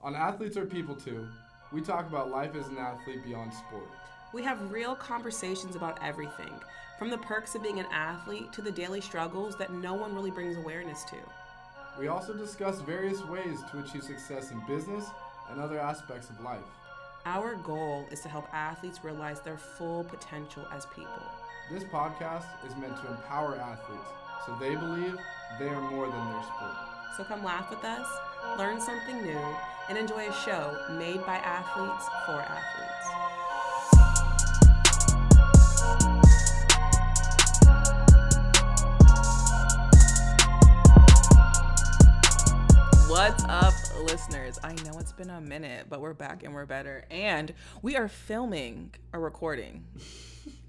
On Athletes Are People Too, we talk about life as an athlete beyond sport. We have real conversations about everything, from the perks of being an athlete to the daily struggles that no one really brings awareness to. We also discuss various ways to achieve success in business and other aspects of life. Our goal is to help athletes realize their full potential as people. This podcast is meant to empower athletes so they believe they are more than their sport. So come laugh with us, learn something new, and enjoy a show made by athletes for athletes. What's up, listeners? I know it's been a minute, but we're back and we're better. And we are filming a recording.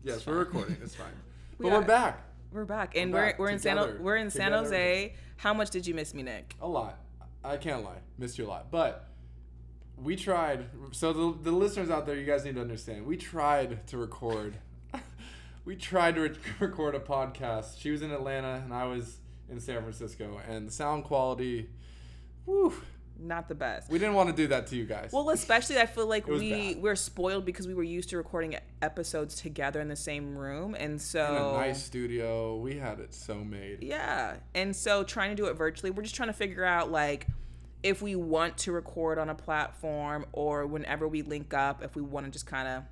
Yes, we're recording. It's fine. We but are- we're back. We're back, and We're we're back we're in San we're in San Together. Jose. How much did you miss me, Nick? A lot. I can't lie. Missed you a lot. But we tried. So the, the listeners out there, you guys need to understand. We tried to record. we tried to re- record a podcast. She was in Atlanta and I was in San Francisco. And the sound quality, whew, Not the best. we didn't want to do that to you guys. Well, especially I feel like we bad. we're spoiled because we were used to recording episodes together in the same room, and in so a nice studio. We had it so made. yeah, and so trying to do it virtually, we're just trying to figure out like if we want to record on a platform or whenever we link up, if we want to just kind of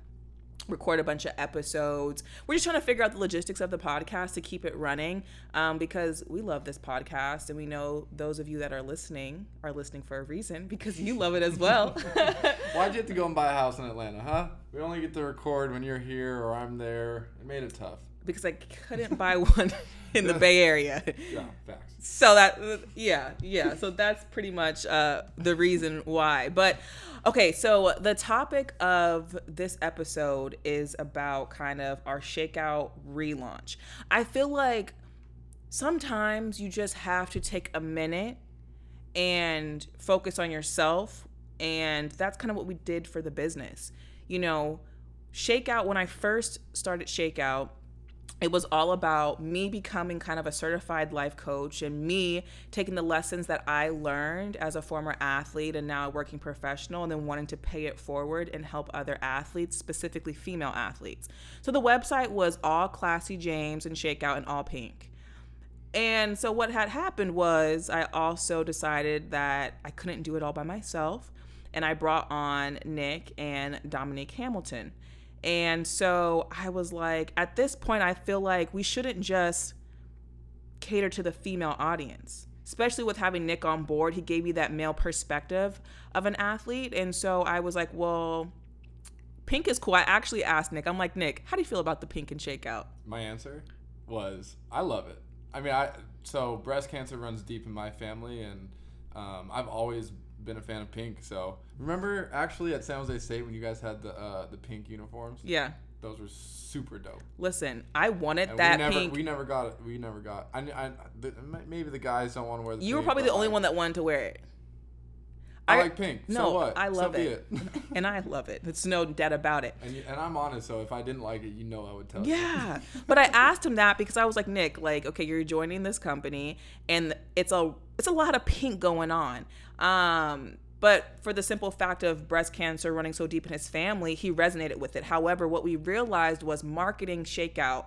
record a bunch of episodes. We're just trying to figure out the logistics of the podcast to keep it running um, because we love this podcast and we know those of you that are listening are listening for a reason because you love it as well. Why'd you have to go and buy a house in Atlanta, huh? We only get to record when you're here or I'm there. It made it tough. because I couldn't buy one in the Bay Area. Yeah, facts. So that yeah, yeah. So that's pretty much uh, the reason why. But okay, so the topic of this episode is about kind of our shakeout relaunch. I feel like sometimes you just have to take a minute and focus on yourself and that's kind of what we did for the business. You know, Shakeout when I first started Shakeout it was all about me becoming kind of a certified life coach and me taking the lessons that I learned as a former athlete and now a working professional and then wanting to pay it forward and help other athletes, specifically female athletes. So the website was all Classy James and Shakeout and all pink. And so what had happened was I also decided that I couldn't do it all by myself and I brought on Nick and Dominique Hamilton. And so I was like, at this point, I feel like we shouldn't just cater to the female audience, especially with having Nick on board. He gave me that male perspective of an athlete. And so I was like, well, pink is cool. I actually asked Nick, I'm like, Nick, how do you feel about the pink and shakeout? My answer was I love it. I mean, I so breast cancer runs deep in my family, and um, I've always been a fan of pink. So remember, actually, at San Jose State when you guys had the uh, the pink uniforms, Yeah. those were super dope. Listen, I wanted And that we never pink. we never got it. We never got. I, I the, maybe the guys don't want to wear the. you were probably the only like, one that wanted to wear it. I, I- like pink. No, so what? I love so be it. and I love it. It's no doubt about it. And, you, and I'm honest, so if I didn't like it, you know I would tell you. Yeah. but I asked him that because I was like, Nick, like, okay, you're joining this company and it's a it's a lot of pink going on. Um, but for the simple fact of breast cancer running so deep in his family, he resonated with it. However, what we realized was marketing shakeout.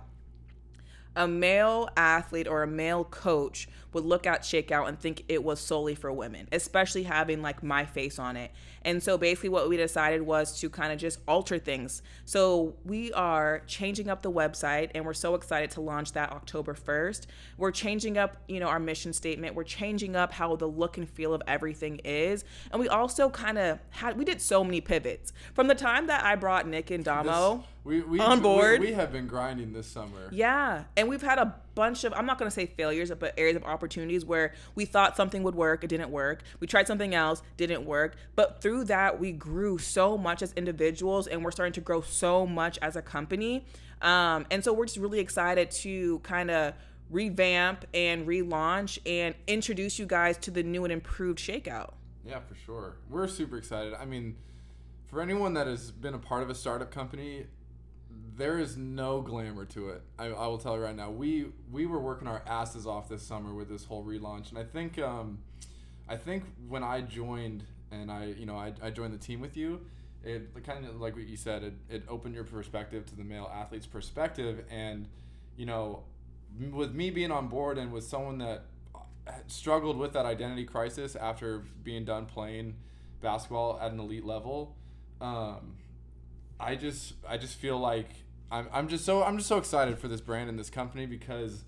A male athlete or a male coach would look at Shakeout and think it was solely for women, especially having like my face on it. And so basically, what we decided was to kind of just alter things. So we are changing up the website, and we're so excited to launch that October 1st. We're changing up, you know, our mission statement. We're changing up how the look and feel of everything is. And we also kind of had, we did so many pivots. From the time that I brought Nick and Damo. This- we, we, on we- board. We, have been grinding this summer. Yeah. And we've had a bunch of, I'm not going to say failures, but areas of opportunities where we thought something would work, it didn't work. We tried something else, didn't work. But through that, we grew so much as individuals and we're starting to grow so much as a company. Um, and so we're just really excited to kind of revamp and relaunch and introduce you guys to the new and improved Shakeout. Yeah, for sure. We're super excited. I mean, for anyone that has been a part of a startup company, there is no glamour to it. I, I will tell you right now. We we were working our asses off this summer with this whole relaunch, and I think um, I think when I joined and I, you know, I, I joined the team with you, it kind of like what you said, it, it opened your perspective to the male athlete's perspective, and you know, with me being on board and with someone that uh, struggled with that identity crisis after being done playing basketball at an elite level, um, I just I just feel like I'm, I'm just so I'm just so excited for this brand and this company because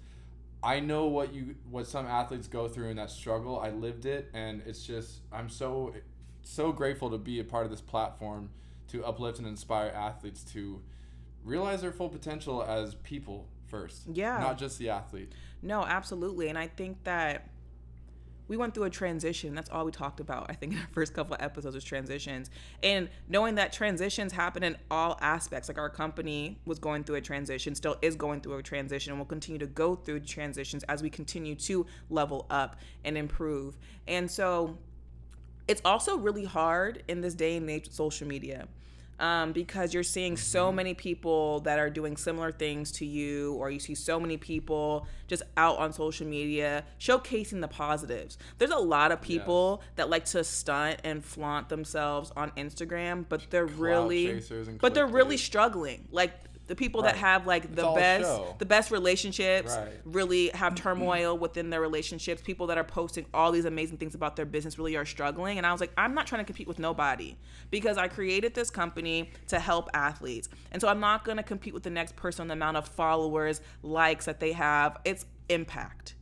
I know what you what some athletes go through in that struggle. I lived it and it's just I'm so so grateful to be a part of this platform to uplift and inspire athletes to realize their full potential as people first. Yeah. Not just the athlete. No, absolutely. And I think that we went through a transition. That's all we talked about. I think in our first couple of episodes was transitions. And knowing that transitions happen in all aspects. Like our company was going through a transition, still is going through a transition, and will continue to go through transitions as we continue to level up and improve. And so it's also really hard in this day and age with social media um, because you're seeing so many people that are doing similar things to you, or you see so many people just out on social media showcasing the positives. There's a lot of people that like to stunt and flaunt themselves on Instagram, but they're really, and but they're really struggling. Like the people that have like the best, show. the best relationships, Right. really have mm-hmm. turmoil within their relationships. People that are posting all these amazing things about their business really are struggling. And I was like, I'm not trying to compete with nobody because I created this company to help athletes. And so I'm not going to compete with the next person on the amount of followers, likes that they have. It's impact.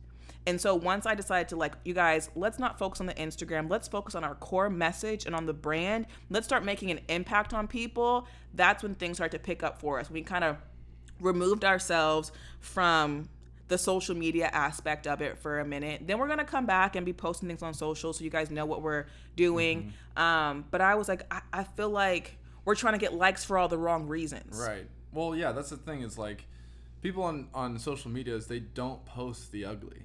And so once I decided to like, you guys, let's not focus on the Instagram. Let's focus on our core message and on the brand. Let's start making an impact on people. That's when things start to pick up for us. We kind of removed ourselves from the social media aspect of it for a minute. Then we're gonna come back and be posting things on social so you guys know what we're doing. Um, but I was like, I, I feel like we're trying to get likes for all the wrong reasons. Right. Well, yeah, that's the thing is like people on on social medias they don't post the ugly.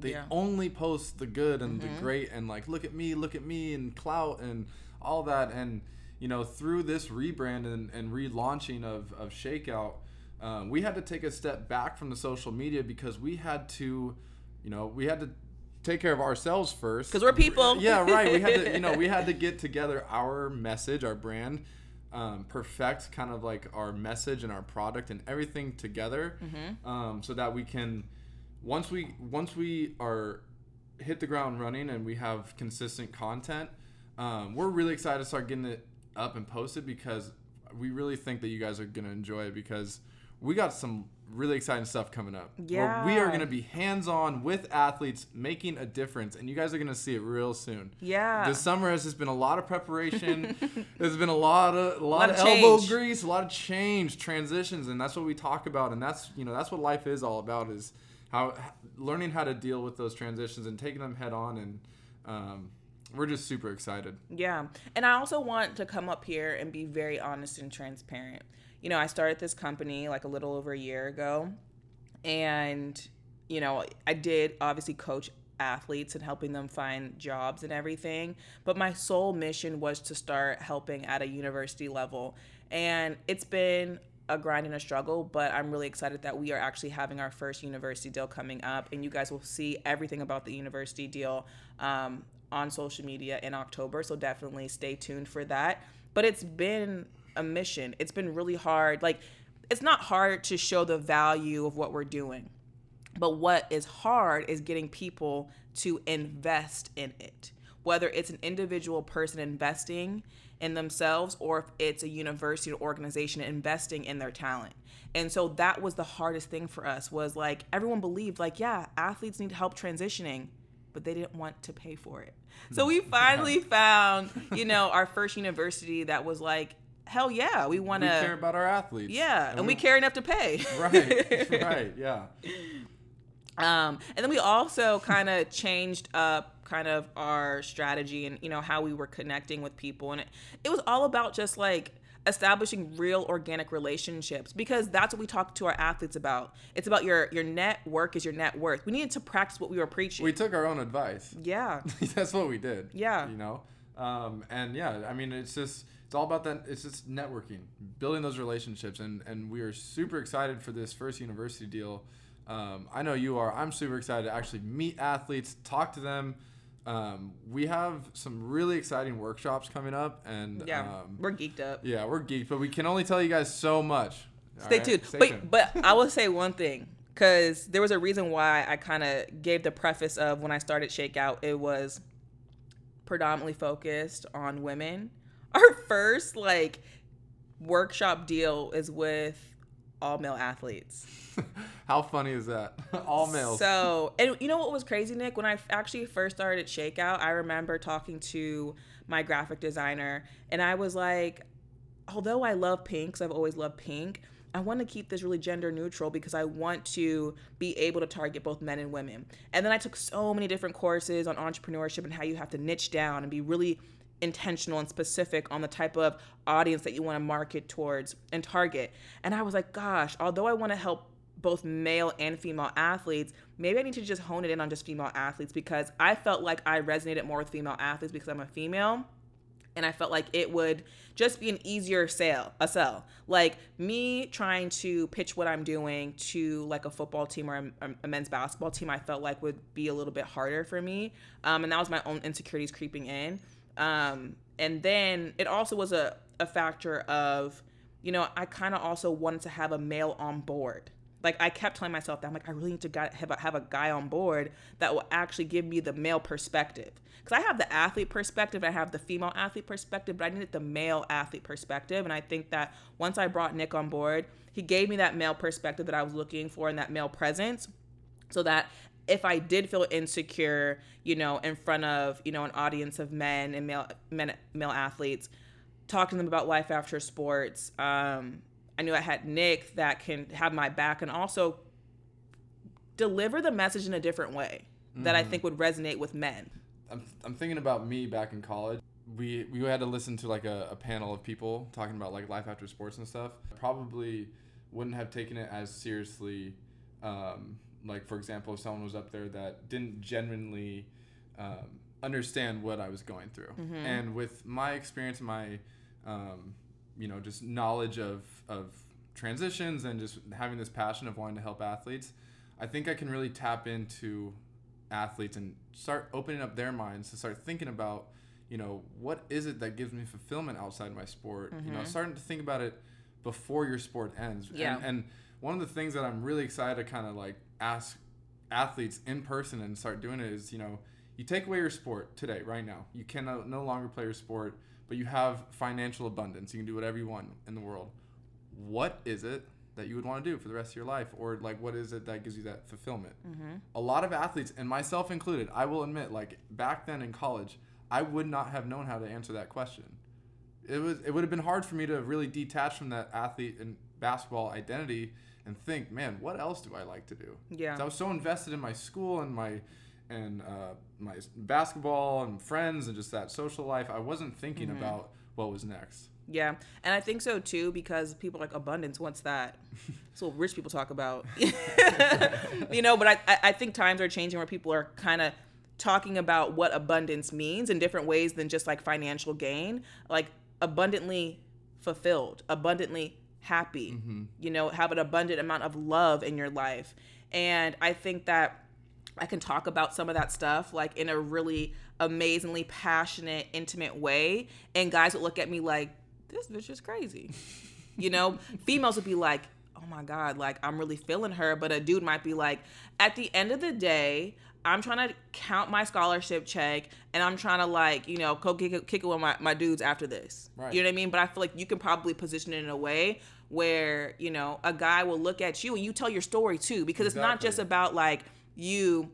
They Yeah. only post the good and the great and like look at me, look at me and clout and all that and you know through this rebrand and, and relaunching of of Shakeout, um, we had to take a step back from the social media because we had to, you know, we had to take care of ourselves first because we're people. Yeah, right. We had to, you know, we had to get together our message, our brand, um, perfect kind of like our message and our product and everything together, um, so that we can once we once we are hit the ground running and we have consistent content, um, we're really excited to start getting it up and posted because we really think that you guys are gonna enjoy it because we got some really exciting stuff coming up. where we are gonna be hands on with athletes making a difference, and you guys are gonna see it real soon. Yeah. This summer has just been a lot of preparation. There's been a lot of a lot, Lot of of elbow grease, a lot of change, transitions, and that's what we talk about. And that's you know that's what life is all about is how learning how to deal with those transitions and taking them head on. And um, we're just super excited. Yeah. And I also want to come up here and be very honest and transparent. You know, I started this company like a little over a year ago. And, you know, I did obviously coach athletes and helping them find jobs and everything. But my sole mission was to start helping at a university level. And it's been a grind and a struggle, but I'm really excited that we are actually having our first university deal coming up. And you guys will see everything about the university deal um, on social media in October. So definitely stay tuned for that. But it's been a mission. It's been really hard. Like, it's not hard to show the value of what we're doing. But what is hard is getting people to invest in it. Whether it's an individual person investing in themselves or if it's a university or organization investing in their talent. And so that was the hardest thing for us was like everyone believed like yeah, athletes need help transitioning, but they didn't want to pay for it. So we mm-hmm. finally found, you know, our first university that was like hell yeah, we want to care about our athletes. yeah, and we care enough to pay. Right. right. Yeah. Um, and then we also kind of changed up kind of our strategy and you know how we were connecting with people and it, it was all about just like establishing real organic relationships because that's what we talk to our athletes about it's about your your network is your net worth we needed to practice what we were preaching We took our own advice. yeah that's what we did. Yeah. You know? Um, and yeah, I mean, it's just, it's all about that. It's just networking, building those relationships. And, and we are super excited for this first university deal. Um, I know you are. I'm super excited to actually meet athletes, talk to them, Um, we have some really exciting workshops coming up, and Yeah, um, we're geeked up. yeah, we're geeked, but we can only tell you guys so much. Stay right? tuned. Stay but tuned. but I will say one thing because there was a reason why I kind of gave the preface of when I started Shakeout. It was predominantly focused on women. Our first like workshop deal is with all male athletes. How funny is that? All males. So, and you know what was crazy, Nick? When I actually first started Shakeout, I remember talking to my graphic designer, and I was like, although I love pink, 'cause I've always loved pink, I want to keep this really gender neutral because I want to be able to target both men and women. And then I took so many different courses on entrepreneurship and how you have to niche down and be really intentional and specific on the type of audience that you want to market towards and target. And I was like, gosh, although I want to help both male and female athletes, maybe I need to just hone it in on just female athletes because I felt like I resonated more with female athletes because I'm a female and I felt like it would just be an easier sale, a sell. Like me trying to pitch what I'm doing to like a football team or a, a men's basketball team, I felt like would be a little bit harder for me, um, and that was my own insecurities creeping in. Um, and then it also was a a factor of, you know, I kind of also wanted to have a male on board. Like I kept telling myself that I'm like I really need to have, a, have a guy on board that will actually give me the male perspective because I have the athlete perspective, I have the female athlete perspective, but I needed the male athlete perspective, and I think that once I brought Nick on board, he gave me that male perspective that I was looking for and that male presence, so that if I did feel insecure, you know, in front of you know an audience of men and male men male athletes, talking to them about life after sports. Um, I knew I had Nick that can have my back and also deliver the message in a different way that I think would resonate with men. I'm, I'm thinking about me back in college. We we had to listen to like a, a panel of people talking about like life after sports and stuff. Probably wouldn't have taken it as seriously. Um, like for example, if someone was up there that didn't genuinely um, understand what I was going through, and with my experience, my um, you know just knowledge of of transitions and just having this passion of wanting to help athletes, I think I can really tap into athletes and start opening up their minds to start thinking about you know what is it that gives me fulfillment outside my sport? You know mm-hmm. starting to think about it before your sport ends. Yeah. and, and one of the things that i'm really excited to kind of like ask athletes in person and start doing it is you know you take away your sport today right now. You can no longer play your sport but you have financial abundance. You can do whatever you want in the world. What is it that you would want to do for the rest of your life? Or like what is it that gives you that fulfillment? Mm-hmm. A lot of athletes and myself included i will admit like back then in college i would not have known how to answer that question. It was it would have been hard for me to really detach from that athlete and basketball identity and think man what else do i like to do? Yeah. i was so invested in my school and my and uh, my basketball and friends and just that social life i wasn't thinking about what was next Yeah, and I think so too because people like abundance. What's that? That's what rich people talk about. you know, but I I- I think times are changing where people are kind of talking about what abundance means in different ways than just like financial gain, like abundantly fulfilled, abundantly happy. You know, have an abundant amount of love in your life, and I think that. I can talk about some of that stuff like in a really amazingly passionate, intimate way. And guys would look at me like, this bitch is crazy. you know, females would be like, oh my God, like I'm really feeling her. But a dude might be like, at the end of the day, I'm trying to count my scholarship check and I'm trying to like, you know, go kick it, kick it with my, my dudes after this. Right. You know what I mean? But I feel like you can probably position it in a way where, you know, a guy will look at you and you tell your story too. Because it's not just about like you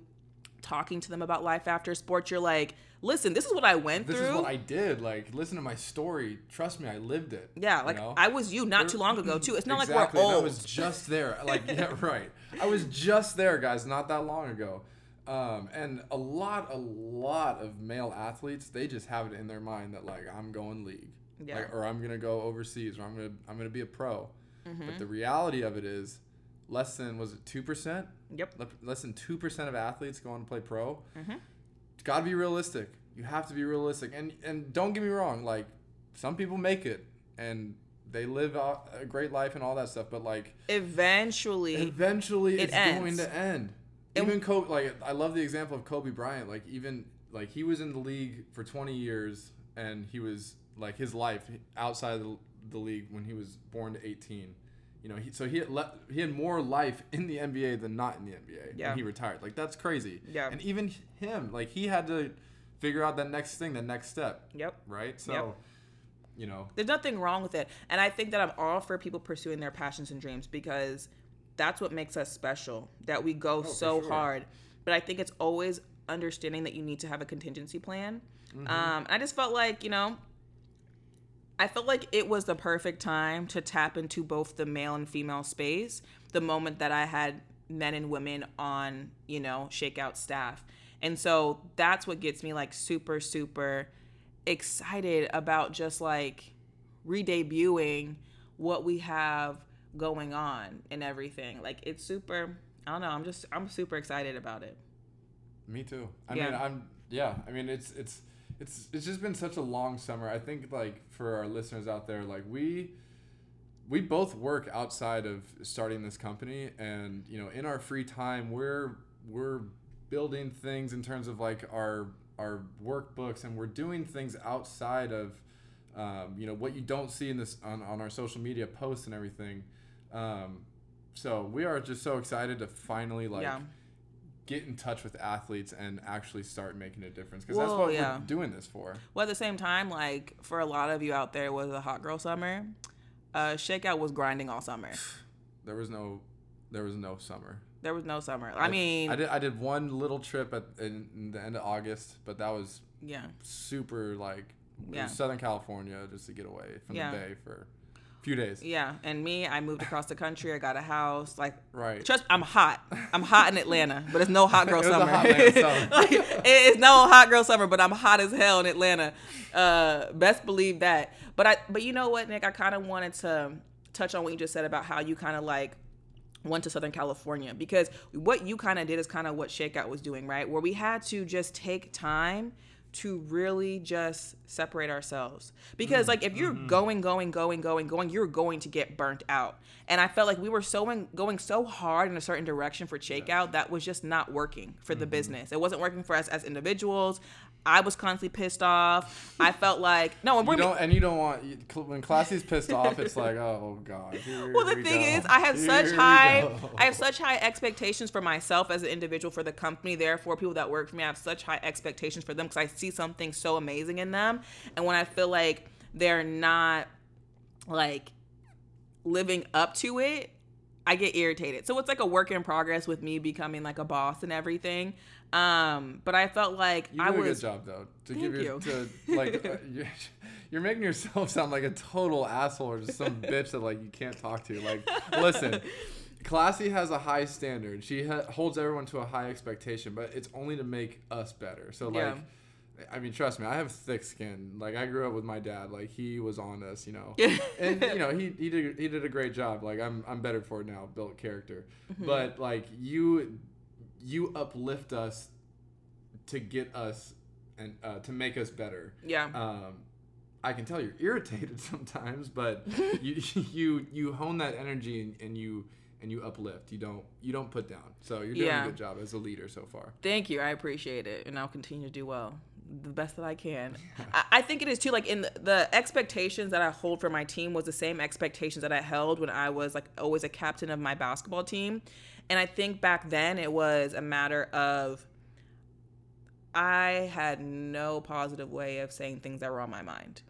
talking to them about life after sports. You're like, listen, this is what I went this through. This is what i did like listen to my story trust me i lived it yeah, you like know? I was you not too long ago too. It's not exactly, like we're old. I was just there. Like, yeah, right. I was just there, guys, not that long ago. Um, and a lot, a lot of male athletes, they just have it in their mind that like I'm going league, Yeah. like, or I'm gonna go overseas, or I'm gonna I'm gonna be a pro. Mm-hmm. But the reality of it is, less than was it two percent? Yep. Less than two percent of athletes go on to play pro. Mm-hmm. Got to be realistic. You have to be realistic, and and don't get me wrong. Like some people make it, and they live a great life and all that stuff. But like Eventually, eventually it it's going to end. Even Kobe, like I love the example of Kobe Bryant. Like even like he was in the league for 20 years, and he was like his life outside of the, the league when he was born to 18. You know, he, so he had le- he had more life in the NBA than not in the NBA Yeah. when he retired. Like that's crazy. Yeah. And even him, like he had to figure out that next thing, the next step, Yep. right? So, Yep. you know, There's nothing wrong with it. And I think that I'm all for people pursuing their passions and dreams because that's what makes us special. That we go for so sure. hard. But I think it's always understanding that you need to have a contingency plan. Mm-hmm. Um, I just felt like, you know, I felt like it was the perfect time to tap into both the male and female space the moment that I had men and women on, you know, shakeout staff. And so that's what gets me like super, super excited about just like re-debuting what we have going on and everything. Like it's super I don't know, I'm just I'm super excited about it. Me too. I Yeah. mean, I'm yeah. I mean, it's it's it's it's just been such a long summer. I think like for our listeners out there, like we we both work outside of starting this company, and you know, in our free time, we're we're building things in terms of like our our workbooks, and we're doing things outside of um, you know what you don't see in this on, on our social media posts and everything. Um, so we are just so excited to finally like Yeah. Get in touch with athletes and actually start making a difference because that's what yeah. we're doing this for. Well, at the same time, like for a lot of you out there, was a hot girl summer. Uh, Shakeout was grinding all summer. There was no, there was no summer. There was no summer. I mean, I did I did one little trip at in, in the end of August, but that was yeah, super like Yeah. Southern California just to get away from Yeah. the bay for few days. yeah. And me, I moved across the country. I got a house. Like, Right. trust, I'm hot. I'm hot in Atlanta, but it's no hot girl summer. hot summer. like, it- it's no hot girl summer, but I'm hot as hell in Atlanta. Uh, best believe that. But I, but you know what, Nick? I kind of wanted to touch on what you just said about how you kind of like went to Southern California because what you kind of did is kind of what Shakeout was doing, right? Where we had to just take time to really just separate ourselves. Because like if you're mm-hmm. going, going, going, going, going, you're going to get burnt out. And I felt like we were so in, going so hard in a certain direction for Shakeout that was just not working for the mm-hmm. business. It wasn't working for us as individuals. I was constantly pissed off. I felt like no, and You don't, and you don't want when Classy's pissed off. It's like, oh god. Well, the we thing go. is, I have Here such high. I have such high expectations for myself as an individual, for the company. Therefore, people that work for me, I have such high expectations for them because I see something so amazing in them, and when I feel like they're not like living up to it, I get irritated. So it's like a work in progress with me becoming like a boss and everything. Um, but I felt like You I a was good job though. To Thank give your you. to like uh, you're, you're making yourself sound like a total asshole or just some bitch that like you can't talk to. Like, listen, Classy has a high standard. She ha- holds everyone to a high expectation, but it's only to make us better. So like. Yeah. I mean, trust me, I have thick skin. Like I grew up with my dad. Like he was on us, you know. And you know, he, he did he did a great job. Like I'm I'm better for it now, built character. Mm-hmm. But like you you uplift us to get us and uh, to make us better. yeah. Um, I can tell you're irritated sometimes, but you you you hone that energy and, and you and you uplift. You don't you don't put down. So you're doing Yeah. a good job as a leader so far. Thank you. I appreciate it. And I'll continue to do well. The best that I can. I, I think it is too, like in the, the expectations that I hold for my team was the same expectations that I held when I was like always a captain of my basketball team. And I think back then it was a matter of I had no positive way of saying things that were on my mind.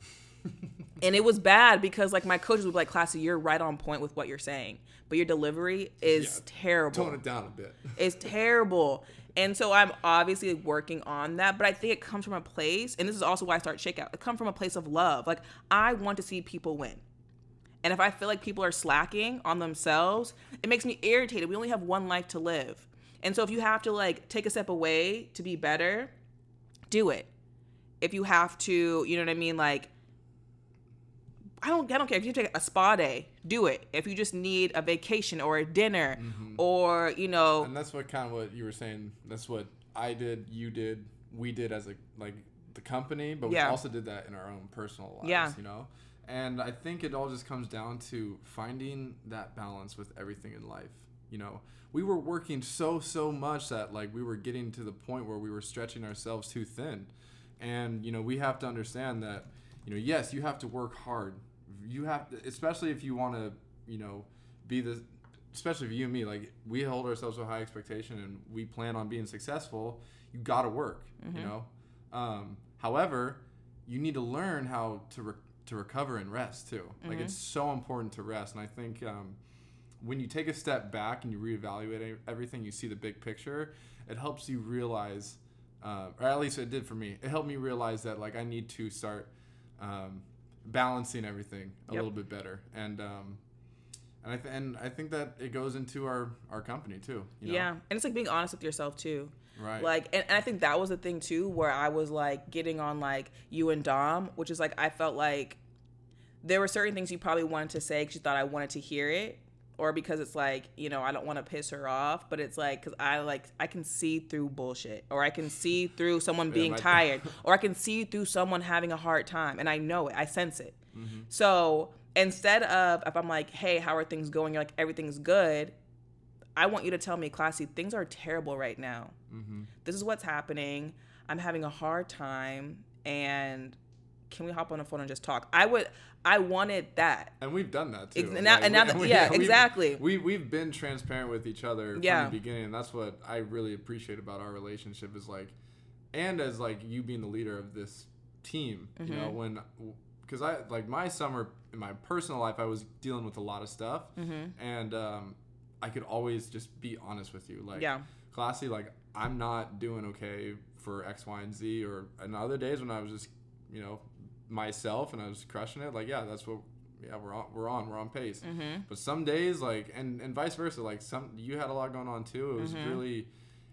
and it was bad because like my coaches would be like, Classy, you're right on point with what you're saying. But your delivery is Yeah, terrible Tone it down a bit. it's terrible. And so I'm obviously working on that, but I think it comes from a place, and this is also why I start Shakeout. It comes from a place of love. Like I want to see people win. And if I feel like people are slacking on themselves, it makes me irritated. We only have one life to live. And so if you have to like take a step away to be better, do it. If you have to, you know what I mean, like I don't I don't care if you take a spa day, do it. If you just need a vacation or a dinner mm-hmm. or, you know, And that's what kind of what you were saying. That's what I did, you did, we did as a like the company, but we also did that in our own personal lives. Yeah. You know, and I think it all just comes down to finding that balance with everything in life. you know, we were working so so much that like we were getting to the point where we were stretching ourselves too thin. And you know, we have to understand that you know, yes, you have to work hard. You have to, especially if you want to, you know, be the especially for you and me, like we hold ourselves to a high expectation and we plan on being successful, you got to work, you know? Um, however, you need to learn how to, re- to recover and rest too. Like it's so important to rest. And I think, um, when you take a step back and you reevaluate everything, you see the big picture. It helps you realize, uh, or at least it did for me. It helped me realize that like I need to start um, balancing everything a Yep. little bit better. And um, and I th- and I think that it goes into our our company too. You know? Yeah, and it's like being honest with yourself too. Right. Like, and, and I think that was the thing too, where I was like getting on like you and Dom, which is like I felt like there were certain things you probably wanted to say because you thought I wanted to hear it, or because it's like you know I don't want to piss her off, but it's like because I like I can see through bullshit, or I can see through someone being my- tired, or I can see through someone having a hard time, and I know it, I sense it. Mm-hmm. So instead of if I'm like, hey, how are things going? You're like everything's good. I want you to tell me, classy, things are terrible right now. Mm-hmm. This is what's happening. I'm having a hard time, and can we hop on the phone and just talk? I would. I wanted that. And we've done that too. And now- and now that- yeah, exactly. We we've been transparent with each other Yeah. from the beginning, and that's what I really appreciate about our relationship is like, and as like you being the leader of this team, you know, Mm-hmm. when because I like my summer in my personal life, I was dealing with a lot of stuff, Mm-hmm. and um, I could always just be honest with you, like, Yeah. classy, like I'm not doing okay for X, Y, and Z, or and other days when I was just, you know, myself and I was crushing it. Like, yeah, that's what, yeah, we're on, we're on, we're on pace. Mm-hmm. But some days, like, and and vice versa, like some you had a lot going on too. It was Mm-hmm. really,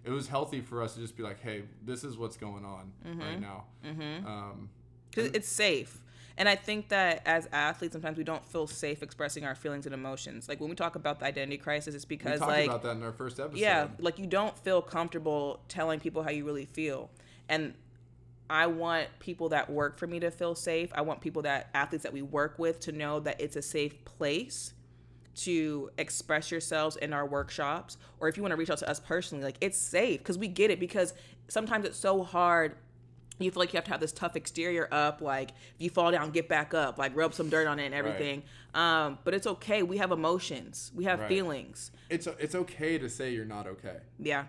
it was healthy for us to just be like, hey, this is what's going on right now. Mm-hmm. Um, it's safe. And I think that as athletes, sometimes we don't feel safe expressing our feelings and emotions. Like when we talk about the identity crisis, it's we because talked like about that in our first episode. yeah, like you don't feel comfortable telling people how you really feel. And I want people that work for me to feel safe. I want people that athletes that we work with to know that it's a safe place to express yourselves in our workshops or if you want to reach out to us personally like it's safe because we get it because sometimes it's so hard. You feel like you have to have this tough exterior up like if you fall down get back up like rub some dirt on it and everything. Um, but it's okay. We have emotions. We have Right. feelings. It's it's okay to say you're not okay. yeah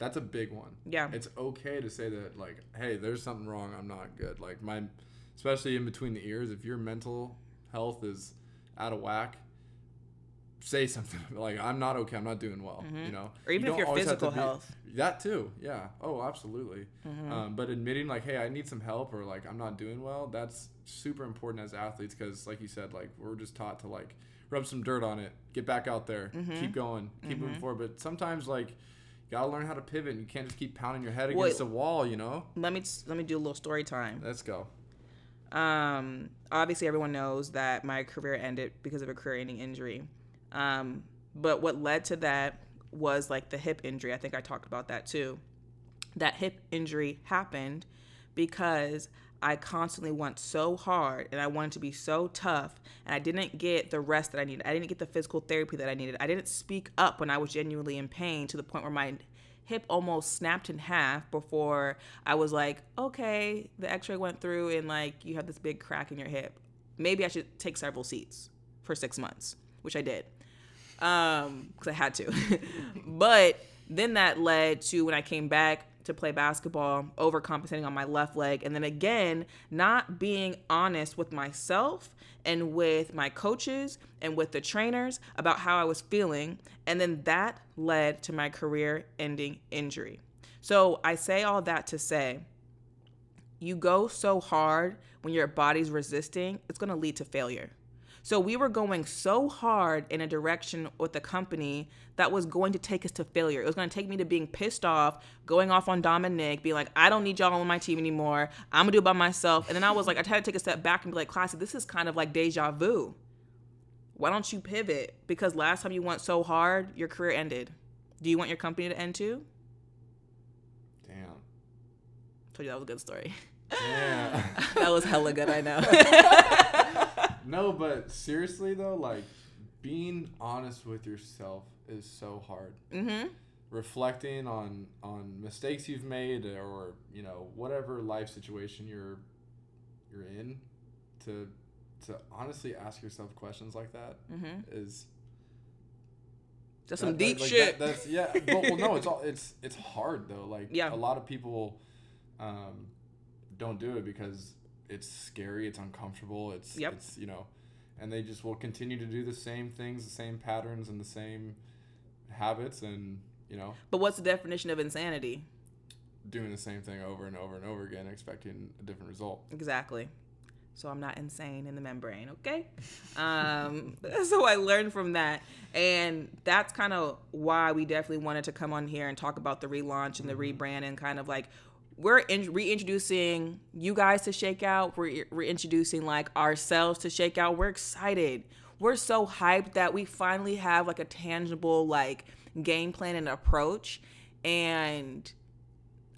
That's a big one. Yeah. It's okay to say that like, hey, there's something wrong. I'm not good. Like my, especially in between the ears, if your mental health is out of whack, say something like I'm not okay. I'm not doing well. You know, Or even You if your always have to physical be- health. That too. Yeah. Oh, absolutely. Mm-hmm. Um, but admitting like, hey, I need some help or like I'm not doing well. That's super important as athletes because, like you said, like we're just taught to like rub some dirt on it, get back out there, Mm-hmm. keep going, keep moving forward. But sometimes like gotta learn how to pivot. and You can't just keep pounding your head Wait. against a wall. You know. let me let me do a little story time Let's go. um, obviously everyone knows that my career ended because of a career-ending injury um, but what led to that was like the hip injury i think i talked about that too that hip injury happened because I constantly went so hard and I wanted to be so tough and I didn't get the rest that I needed. I didn't get the physical therapy that I needed. I didn't speak up when I was genuinely in pain to the point where my hip almost snapped in half before I was like, okay, the x ray went through and like you have this big crack in your hip. Maybe I should take several seats for six months, which I did um because i had to but then that led to when i came back to play basketball overcompensating on my left leg and then again not being honest with myself and with my coaches and with the trainers about how i was feeling and then that led to my career ending injury so i say all that to say you go so hard when your body's resisting, it's to lead to failure. So we were going so hard in a direction with the company that was going to take us to failure. It was going to take me to being pissed off, going off on Dominic, being like, I don't need y'all on my team anymore. I'm gonna do it by myself. And then I was like, I tried to take a step back and be like, classy, this is kind of like deja vu. Why don't you pivot? Because last time you went so hard, your career ended. Do you want your company to end too? Damn. Told you that was a good story. Yeah. that was hella good, I know. no, but seriously though, like being honest with yourself is so hard. Mm-hmm. Reflecting on on mistakes you've made or you know whatever life situation you're you're in, to to honestly ask yourself questions like that Mm-hmm. is That's that- some that- deep like, shit. that- that's yeah. Well, well, no, it's all it's it's hard though. Like Yeah. a lot of people um, don't do it because it's scary, it's uncomfortable, it's Yep. it's you know, and they just will continue to do the same things, the same patterns, and the same habits, and you know, but what's the definition of insanity? doing the same thing over and over and over again, expecting a different result. Exactly. So I'm not insane in the membrane, okay? Um, so I learned from that. And that's kind of why we definitely wanted to come on here and talk about the relaunch and the rebrand and kind of like we're in, reintroducing you guys to Shakeout. We're reintroducing like ourselves to Shakeout. We're excited. We're so hyped that we finally have like a tangible like game plan and approach. And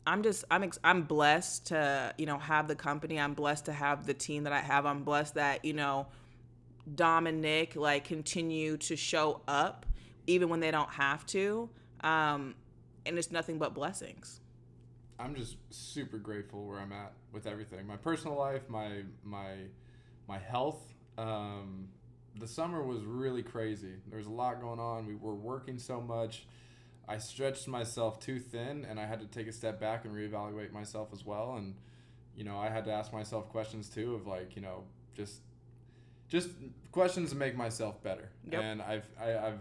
I'm just I'm ex- I'm blessed to you know have the company. I'm blessed to have the team that I have. I'm blessed that you know Dominic like continue to show up even when they don't have to. Um, and it's nothing but blessings. I'm just super grateful where I'm at with everything. My personal life, my my my health. Um, the summer was really crazy. There was a lot going on. We were working so much. I stretched myself too thin, and I had to take a step back and reevaluate myself as well. And you know, I had to ask myself questions too of like, you know, just just questions to make myself better. Yep. And I've I, I've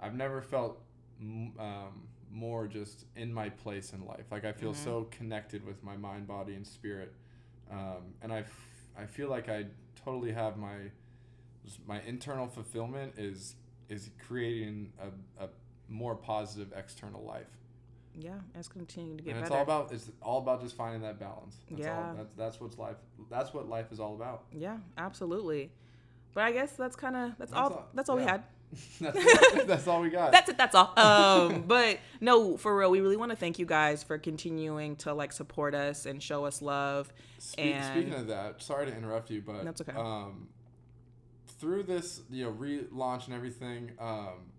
I've never felt um, more just in my place in life. Like I feel Mhm. so connected with my mind, body, and spirit, um, and I, f- I feel like I totally have my my internal fulfillment is is creating a, a more positive external life. Yeah, it's continuing to get and it's better. all about it's all about just finding that balance. That's Yeah. all, that's that's what's life. That's what life is all about. yeah, absolutely. But I guess that's kind of that's, That's all, all- that's all we had. that's, that's all we got. That's it. That's all. Um, but no, for real, we really want to thank you guys for continuing to like support us and show us love. Spe- and- speaking of that, sorry to interrupt you, but That's okay. Um, through this, you know, relaunch and everything, um,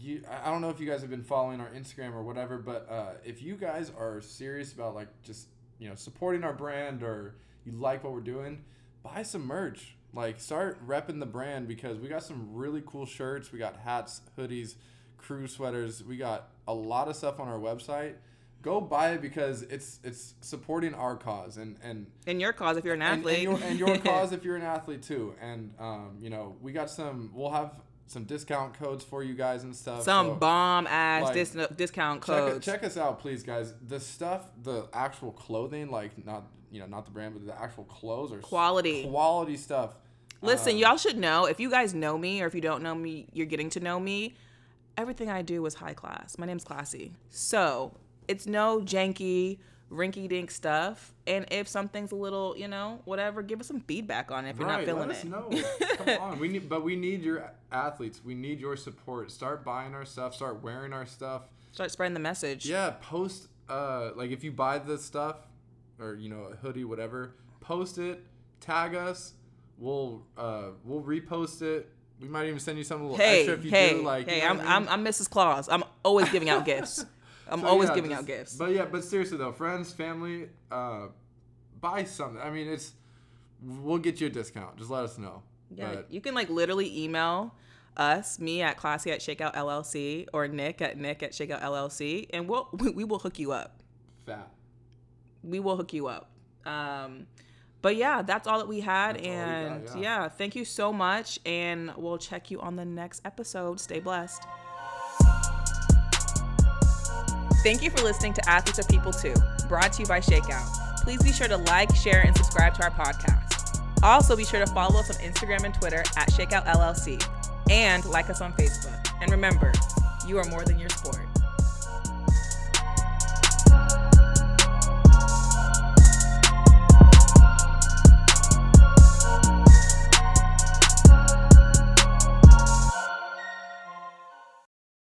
you I don't know if you guys have been following our Instagram or whatever, but uh, if you guys are serious about like just you know supporting our brand or you like what we're doing, buy some merch. Like start repping the brand because we got some really cool shirts. We got hats, hoodies, crew sweaters. We got a lot of stuff on our website. Go buy it because it's it's supporting our cause and and In your cause, if you're an athlete, and, your, and your cause if you're an athlete too. And um, you know, we got some. We'll have some discount codes for you guys and stuff. some so bomb ass like, dis- discount codes. check us out, please, guys. The stuff, the actual clothing, like not you know not the brand, but the actual clothes are Quality. quality stuff. Listen, Um, y'all should know if you guys know me or if you don't know me, you're getting to know me. Everything I do is high class. My name's classy. So it's no janky, rinky dink stuff. And if something's a little, you know, whatever, give us some feedback on it if you're not feeling let us it. know. Come on, we need, but we need your athletes. We need your support. Start buying our stuff. Start wearing our stuff. Start spreading the message. Yeah, post uh like if you buy the stuff or you know a hoodie whatever, post it, tag us. We'll uh we'll repost it. We might even send you something a little Hey, extra if you hey, do like you hey! know I'm, I I'm? I'm Mrs. Claus. I'm always giving out gifts. I'm So, always yeah, giving just- out gifts. But yeah, but seriously though, friends, family, uh buy something. I mean, it's we'll get you a discount. Just let us know. Yeah, But you can like literally email us, me at classy at shakeout LLC or Nick at Nick at shakeout LLC, and we'll we, we will hook you up. fat. We will hook you up. Um, but yeah, that's all that we had, That's all we got, and yeah. yeah, thank you so much, and we'll check you on the next episode. Stay blessed. Thank you for listening to Athletes Are People Too, brought to you by Shakeout. Please be sure to like, share, and subscribe to our podcast. Also, be sure to follow us on Instagram and Twitter at Shakeout LLC, and like us on Facebook. And remember, you are more than your sport.